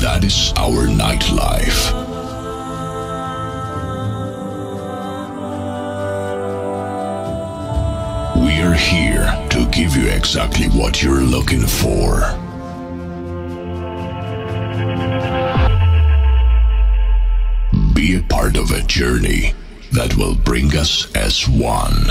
That is our nightlife. We are here to give you exactly what you're looking for. Be a part of a journey that will bring us as one.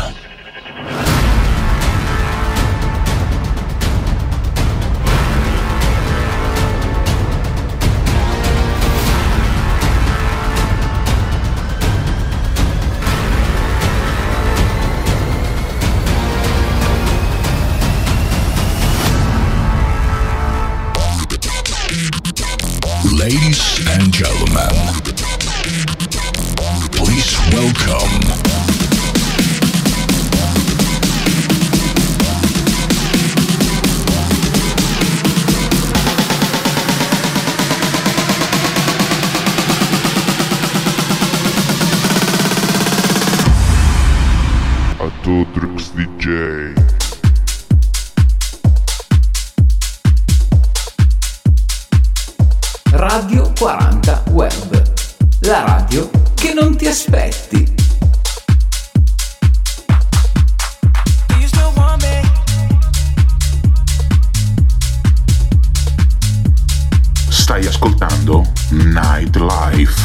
Stai ascoltando Nightlife.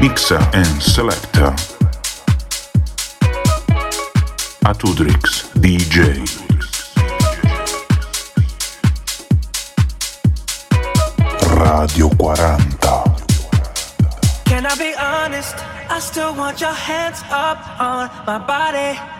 Mixa and Selector. Atudrix DJ. Radio 40. Can I be honest? I still want your hands up on my body.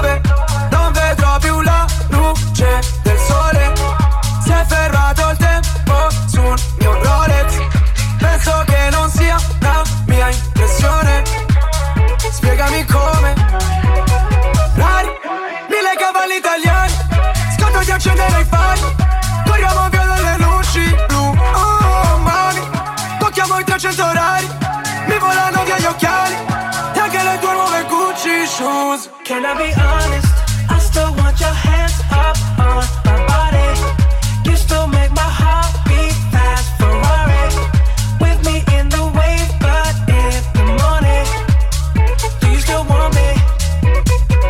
300 orari. Mi volano via gli occhiali. E anche le tue nuove Gucci shoes. Can I be honest? I still want your hands up on my body. You still make my heart beat fast. Ferrari with me in the wave, but in the morning. Do you still want me?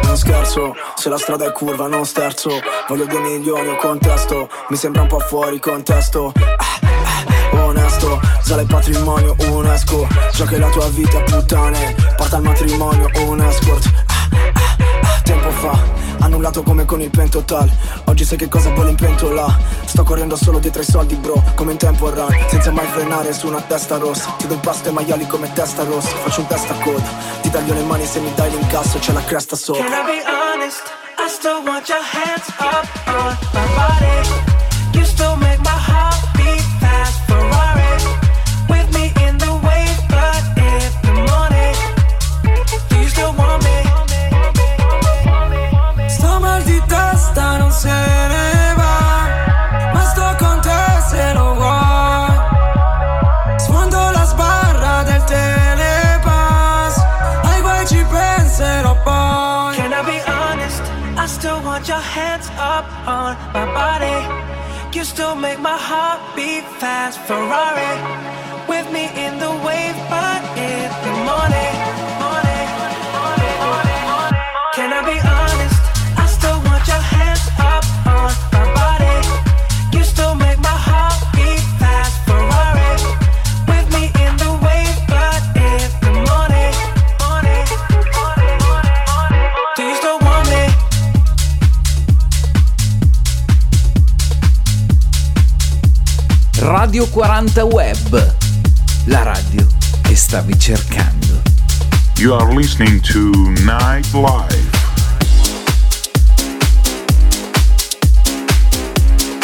Non scherzo, se la strada è curva non sterzo Voglio due milioni o contesto Mi sembra un po' fuori contesto Onesto, sale il patrimonio UNESCO Già che la tua vita è puttane Porta al matrimonio un ah, ah, ah, Tempo fa Annullato come con il pentotal Oggi sai che cosa vuole in pentola Sto correndo solo dietro ai soldi bro Come in tempo run Senza mai frenare su una testa rossa Ti do impasto ai maiali come testa rossa Faccio un testa coda Ti taglio le mani se mi dai l'incasso C'è la cresta sopra Can I be honest? I still want your hands up on my body. You still make my heart beat fast. Ferrari with me in the wave, but in the morning. Radio 40 Web, la radio che stavi cercando. You are listening to Night Live.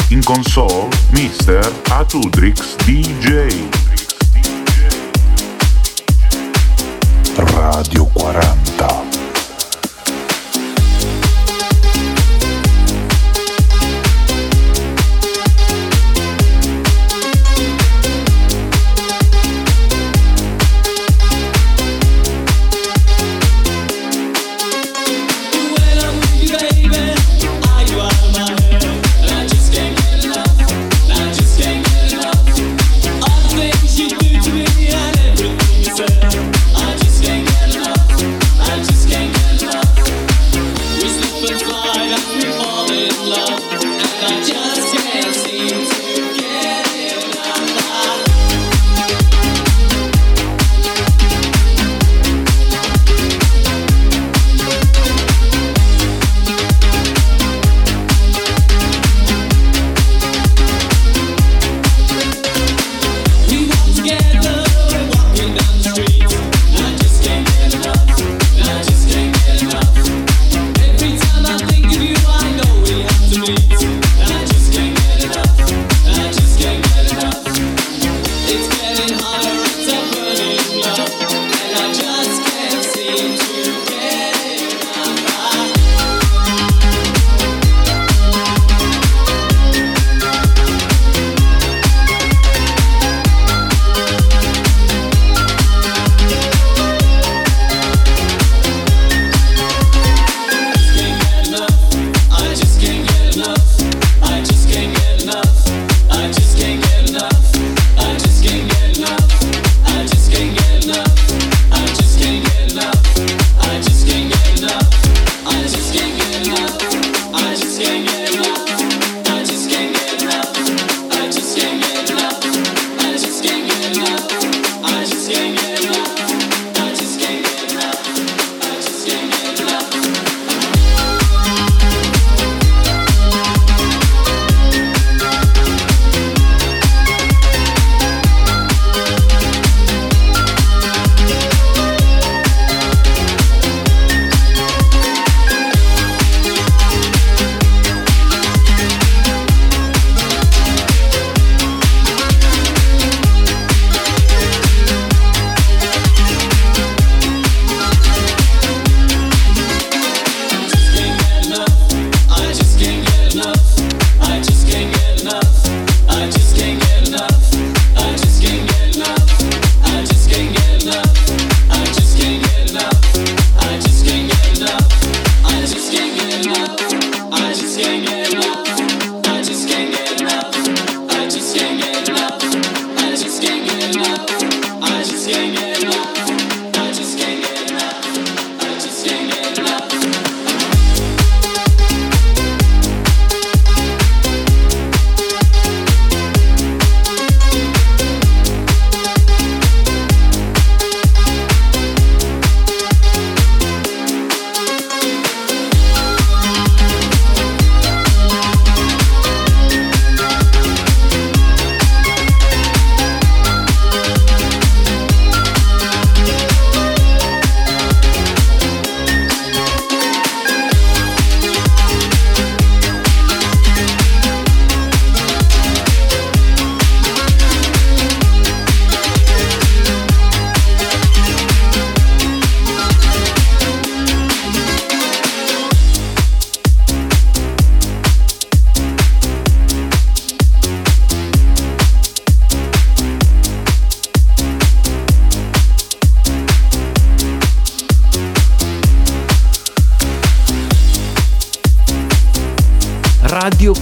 In console, Mr. Atudrix DJ. Radio 40.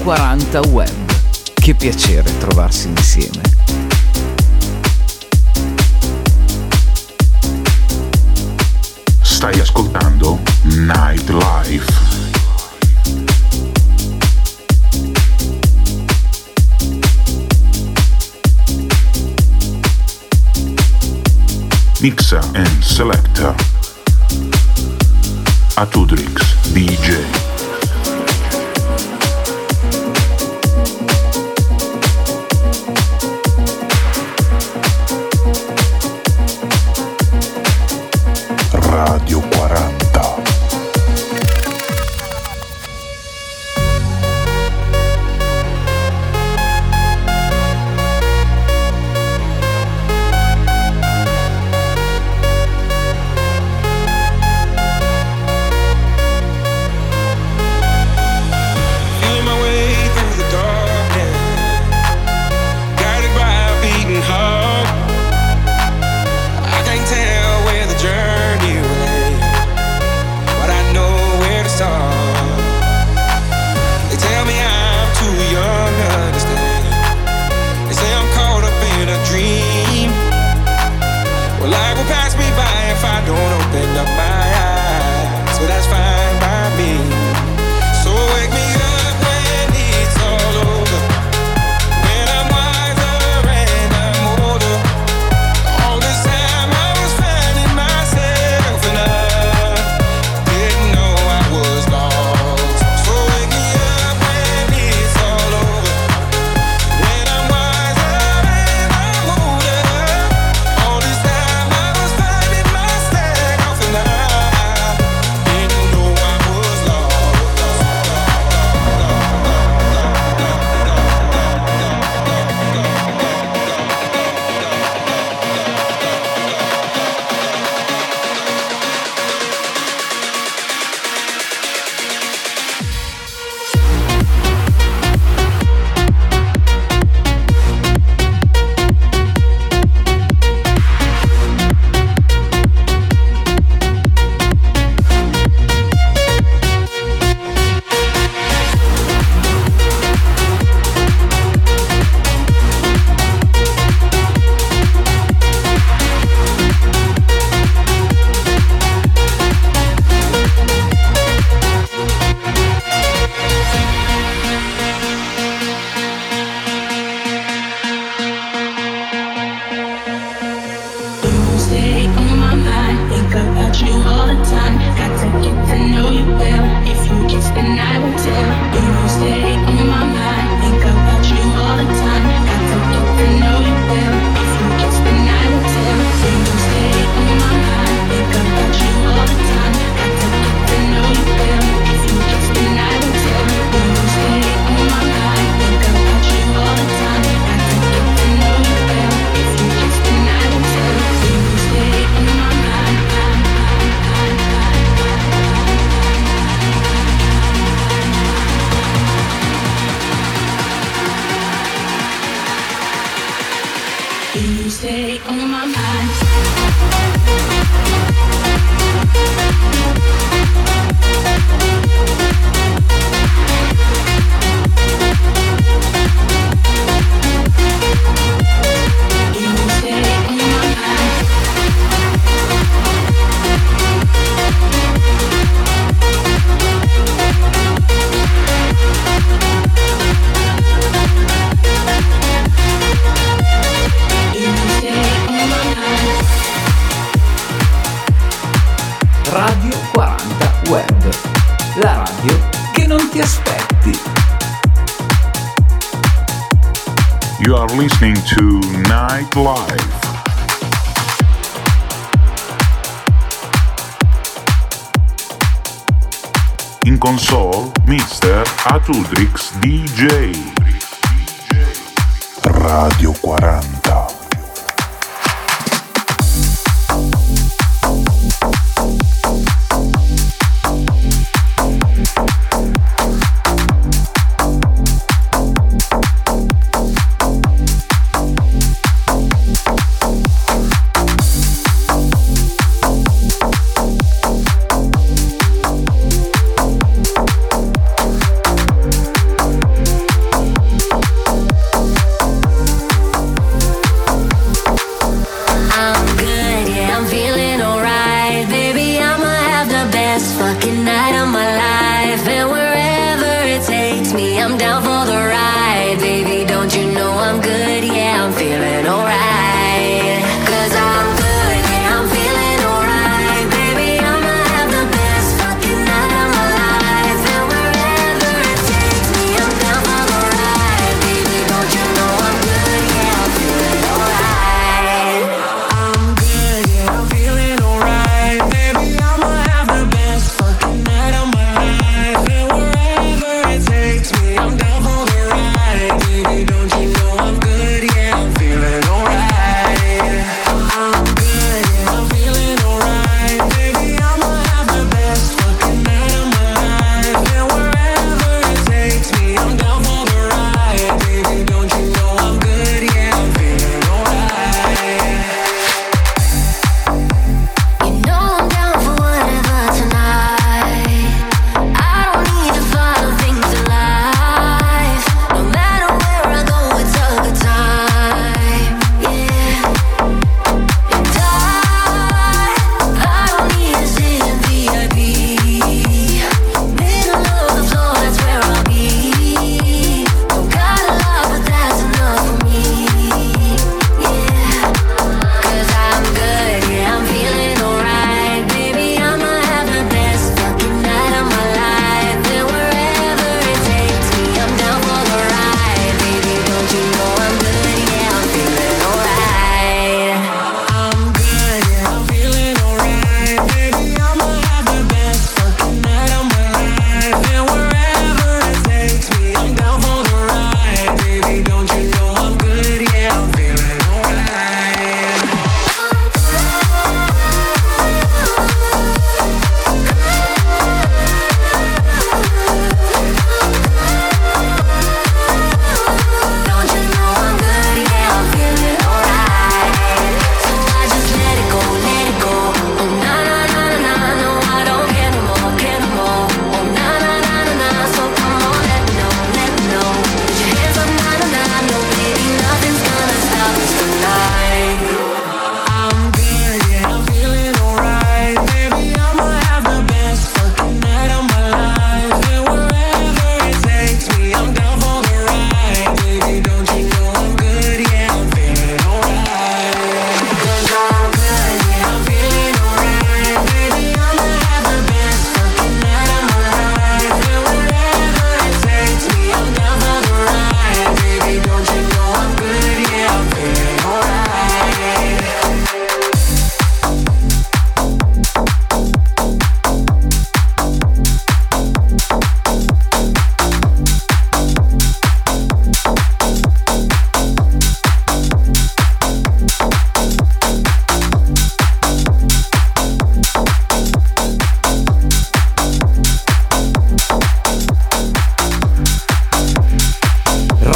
40 Web. Che piacere trovarsi insieme. Stai ascoltando Night Life. Mixa and Selector. Atudrix DJ.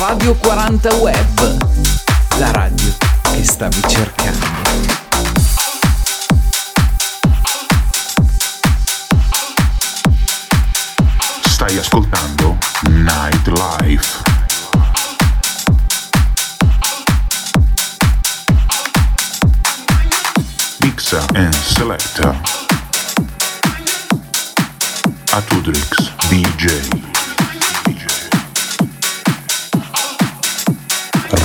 Radio 40 Web, la radio che stavi cercando. Stai ascoltando Nightlife. Mixa and Selector. Atudrix DJ.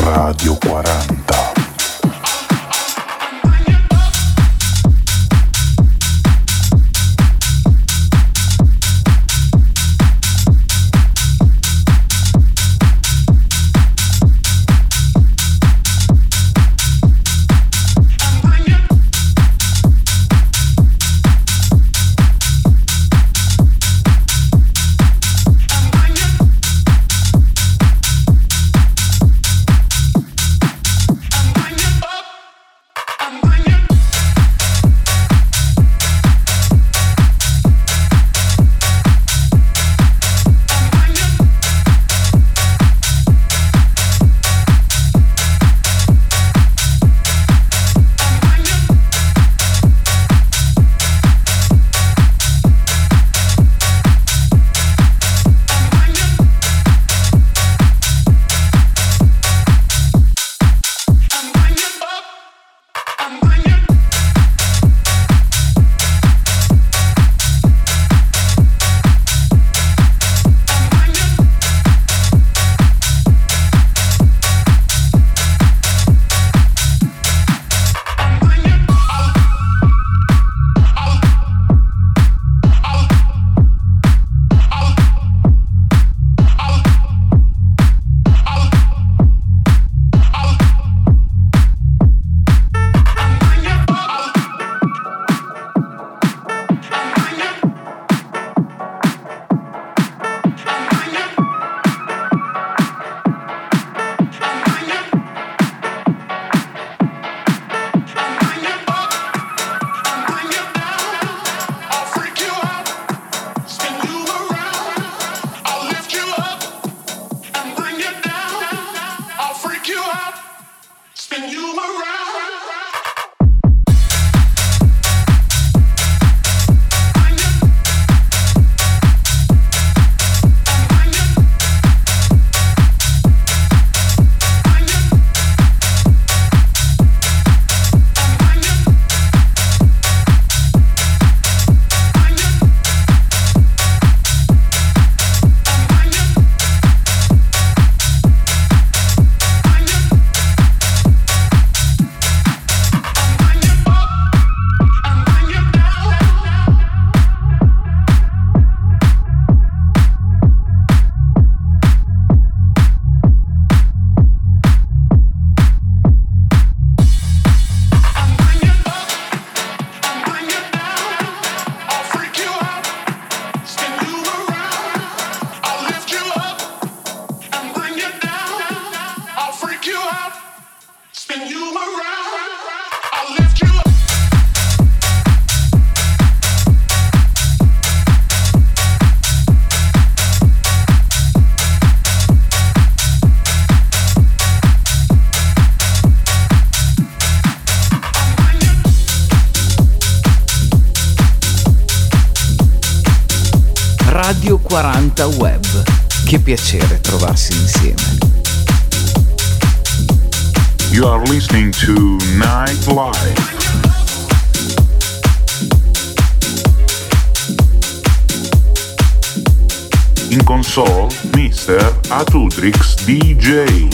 Radio 40. 40 Web. Che piacere trovarsi insieme. You are listening to Night Live. In console, Mr. Atudrix DJ.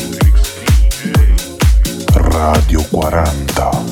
Radio 40.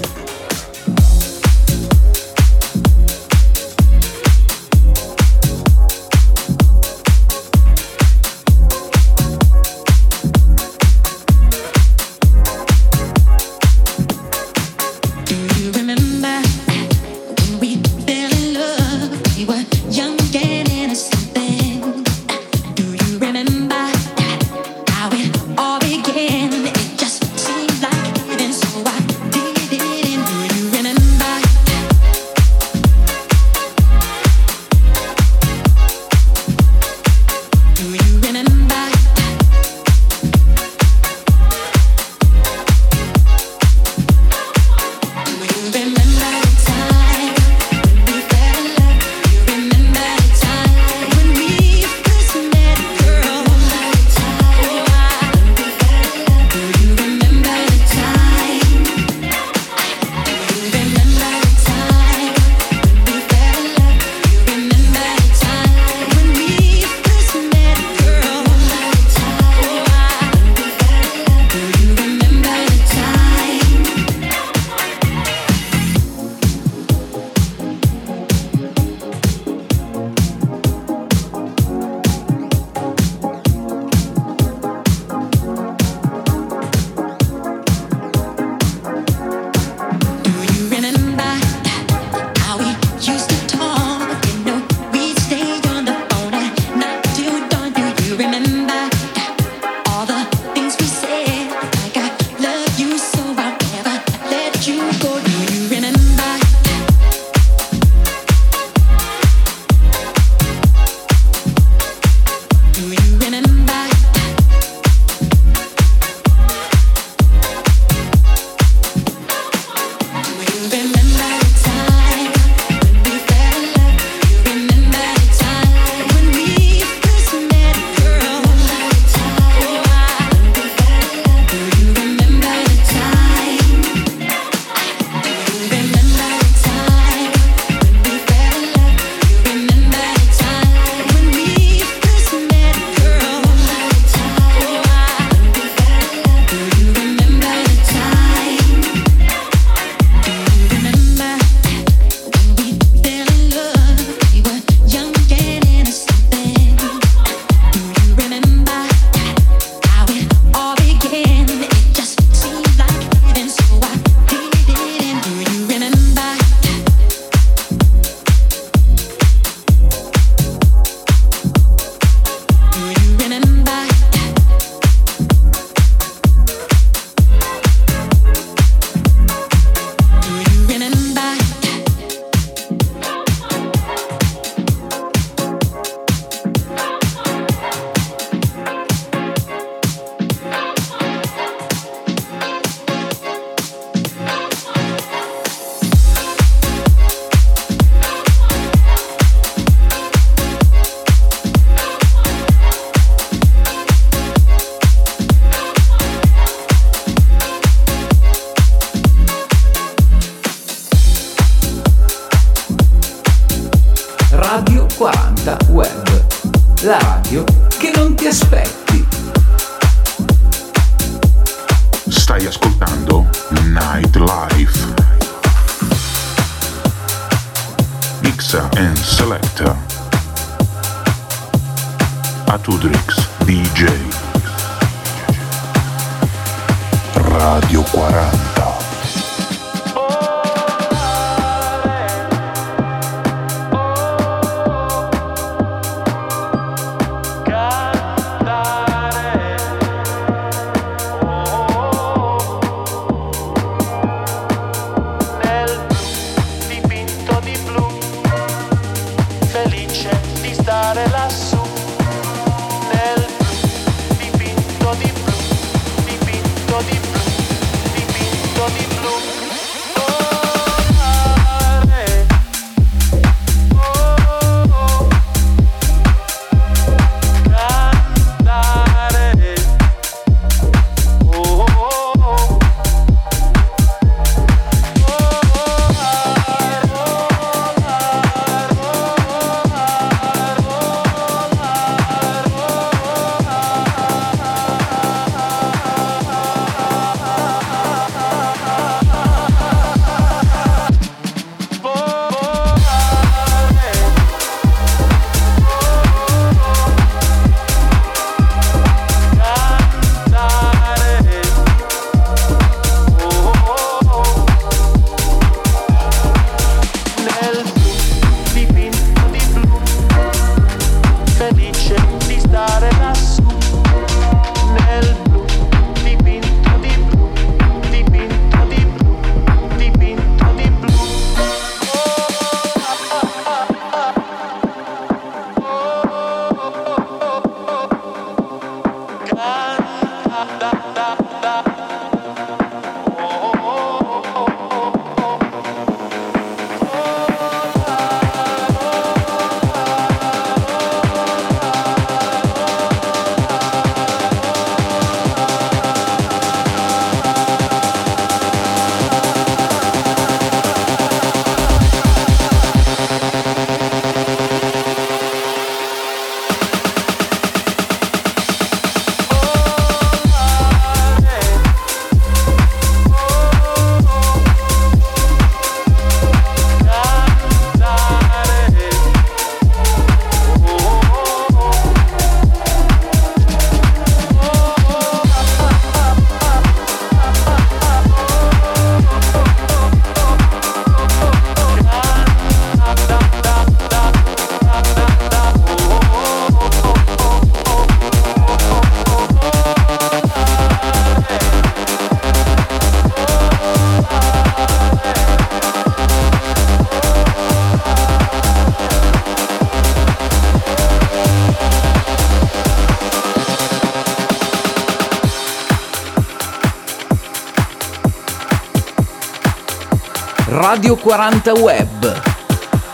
40 Web,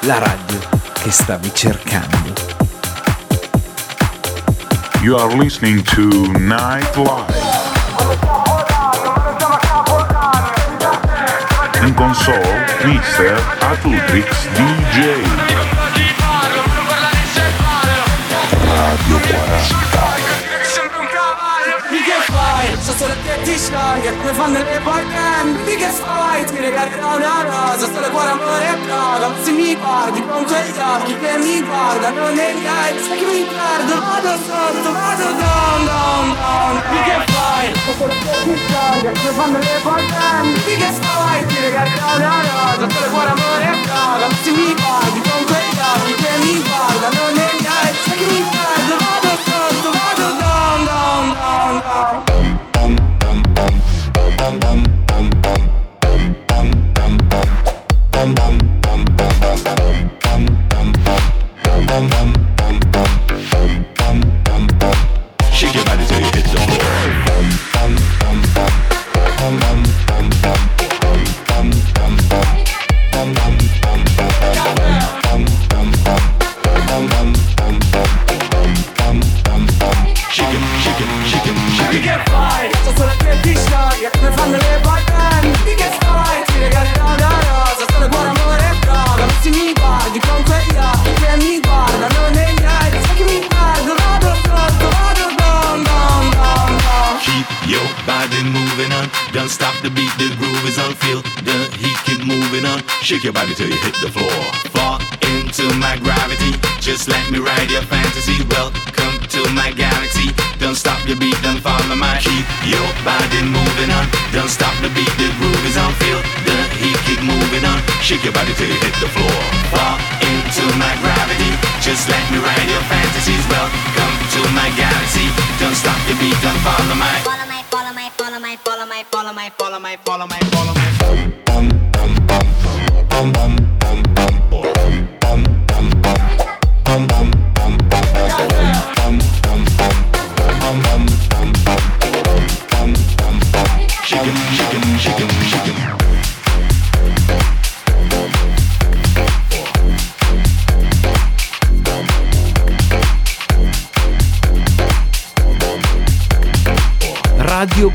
la radio che stavi cercando. You are listening to Night Live. In console, Mr. Atultrix DJ. Radio 40. Scioglie Come fanno le boy band Di che fai? Ti regalerò una rosa Solo cuore, amore e Ma se mi guardi con quegli occhi che mi guardano negli occhi Sai che mi perdo Vado sotto, vado down, down, down Di che fai? Come fanno le boy band Di che fai? Ti regalerò una rosa Solo cuore, amore e Ma se mi guardi con quegli occhi che mi guardano negli occhi Sai che mi perdo Vado sotto, vado down, down, down, down bam bam Shake your body till you hit the floor. Fall into my gravity. Just let me ride your fantasy. Welcome to my galaxy. Don't stop your beat, don't follow my. Keep your body moving on. Don't stop the beat, the groove is on. Feel the heat, keep moving on. Shake your body till you hit the floor. Fall into my gravity. Just let me ride your fantasies. Welcome to my galaxy. Don't stop your beat, don't follow my,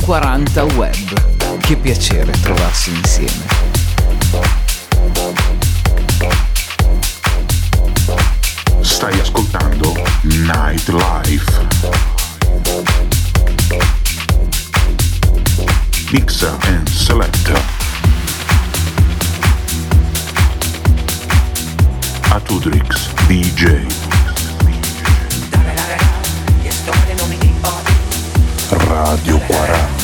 40 Web. Che piacere trovarsi insieme. Stai ascoltando Night Life. Mixer and selector. Atudrix DJ. Radio 40.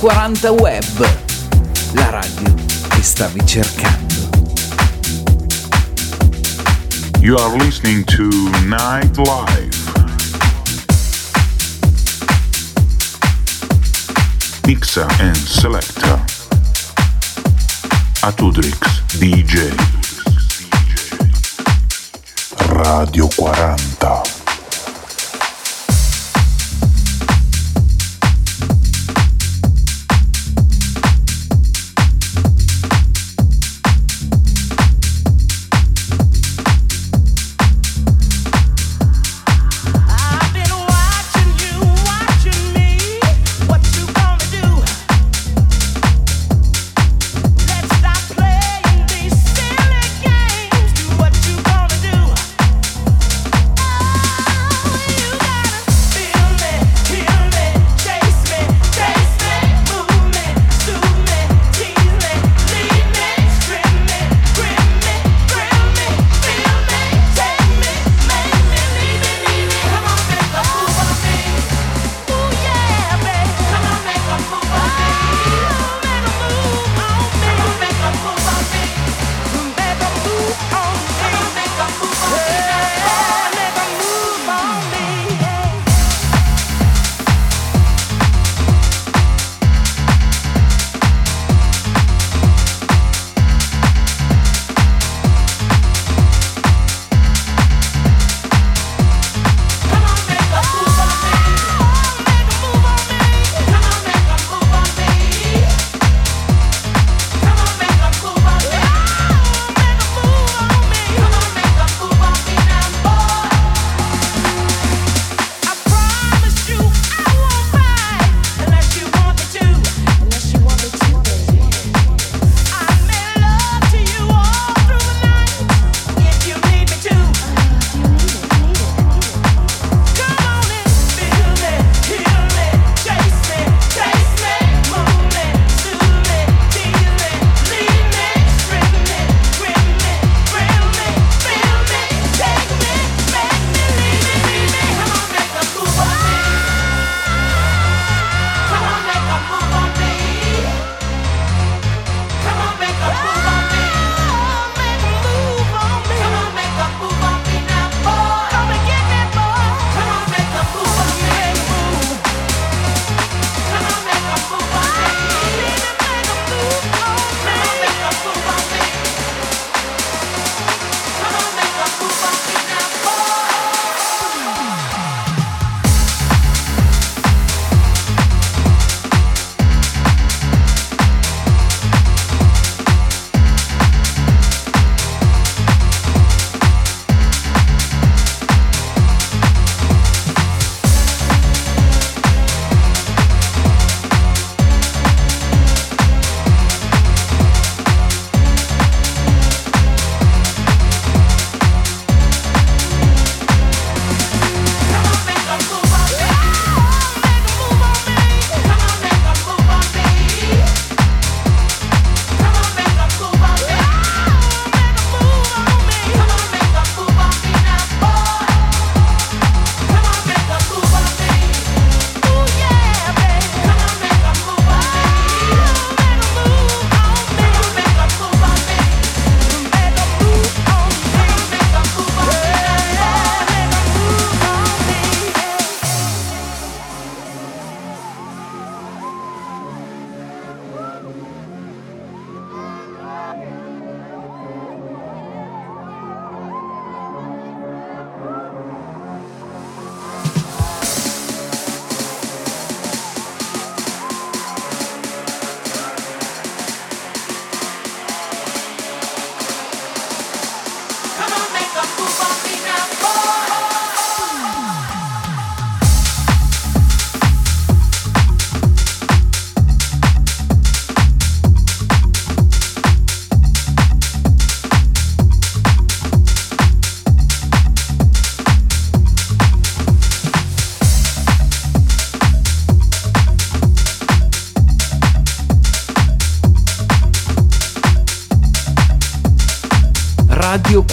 40 Web, la radio che stavi cercando. You are listening to Night Live. Mixa and Selecta. Atudrix DJ. Radio 40.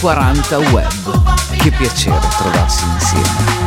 40 Web. Che piacere trovarsi insieme.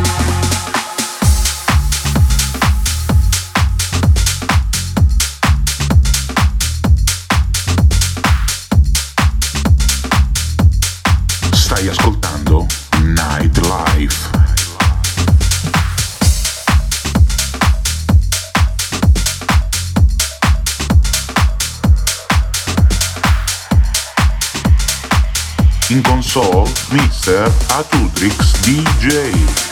Mr. Atudrix DJ.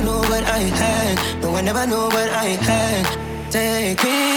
never knew what I had. No, I never knew what I had. Take me.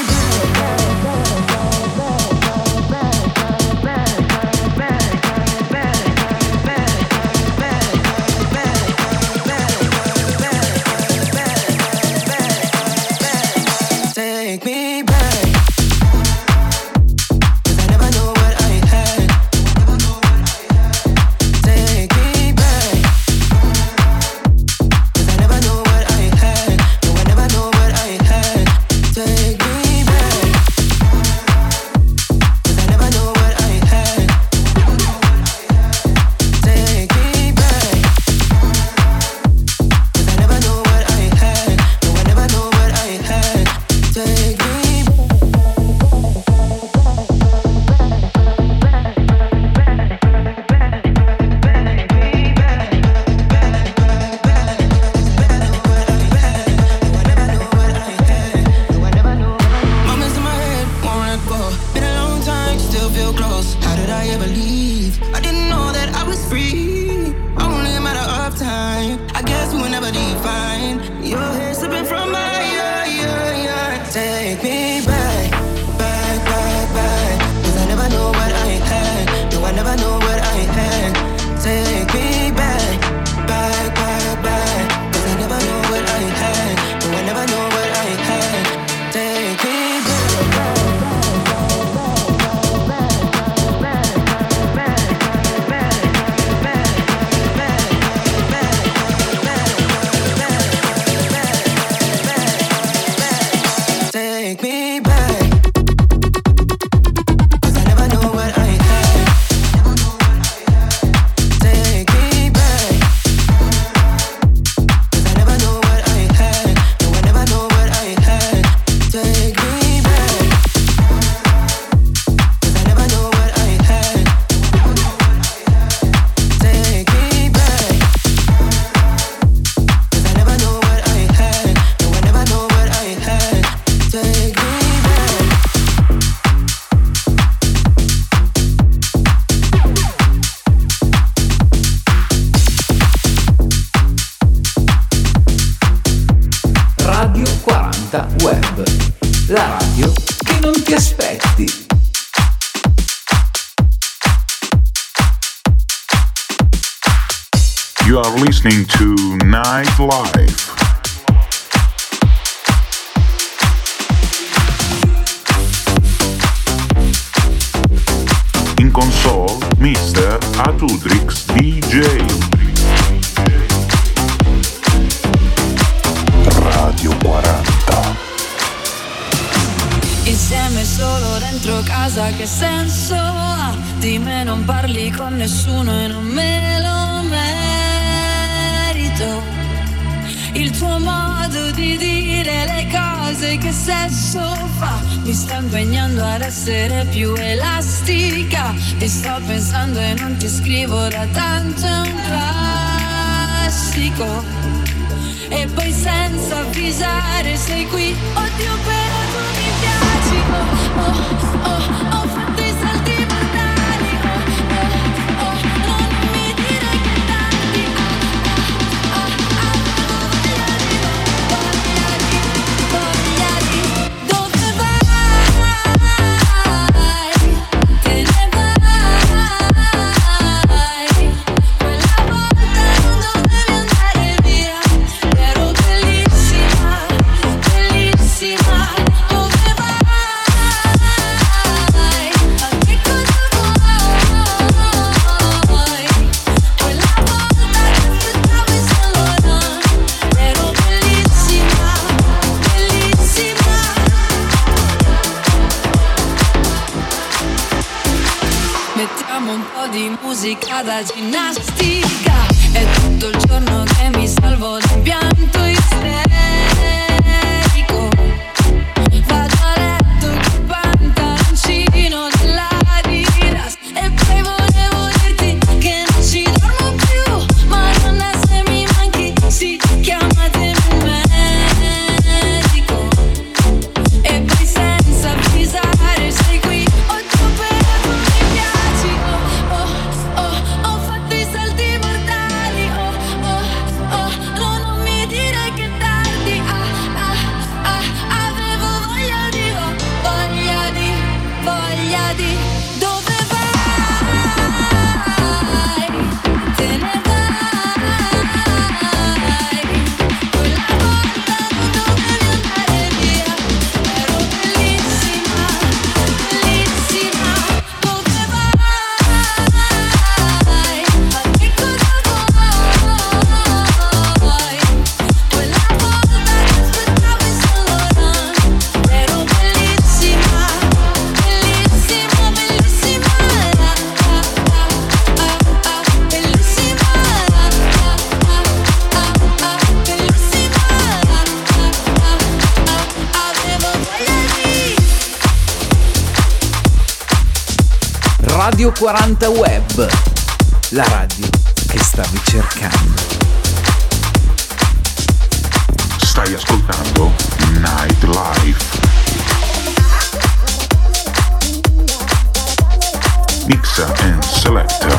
Radio 40 Web, la radio che stavi cercando. Stai ascoltando Nightlife. Mixa and selector.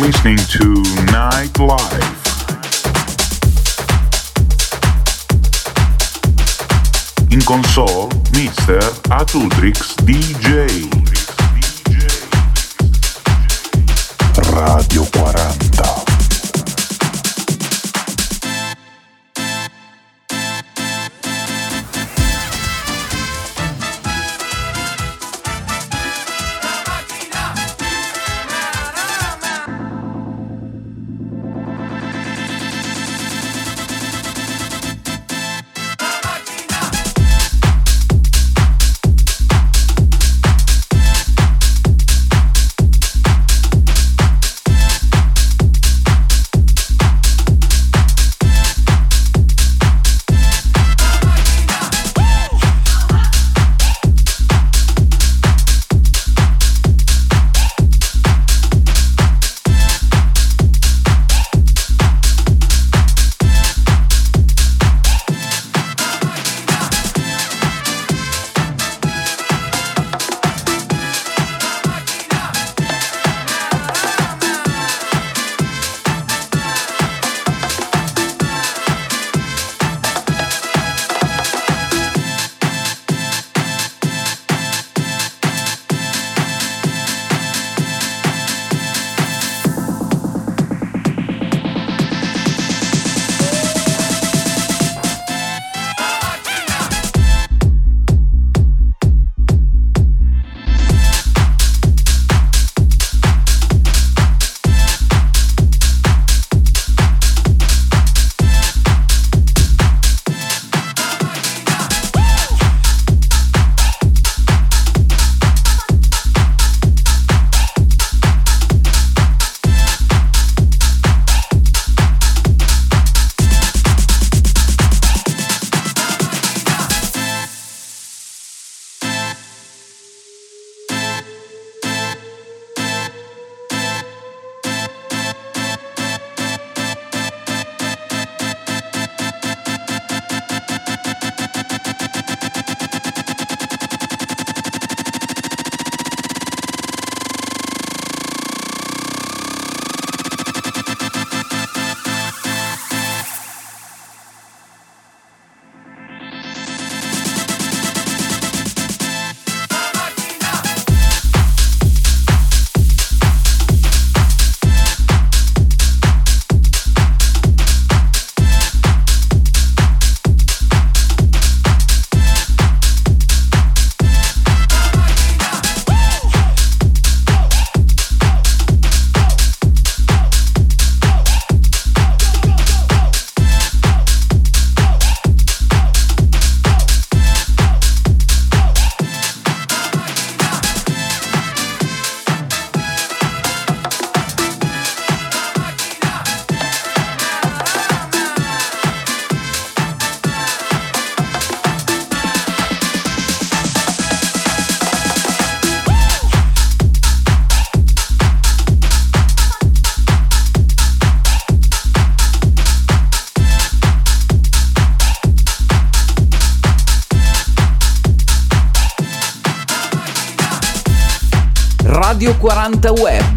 listening to Night Live. In console, Mr. Atudrix DJ. Amarante Web.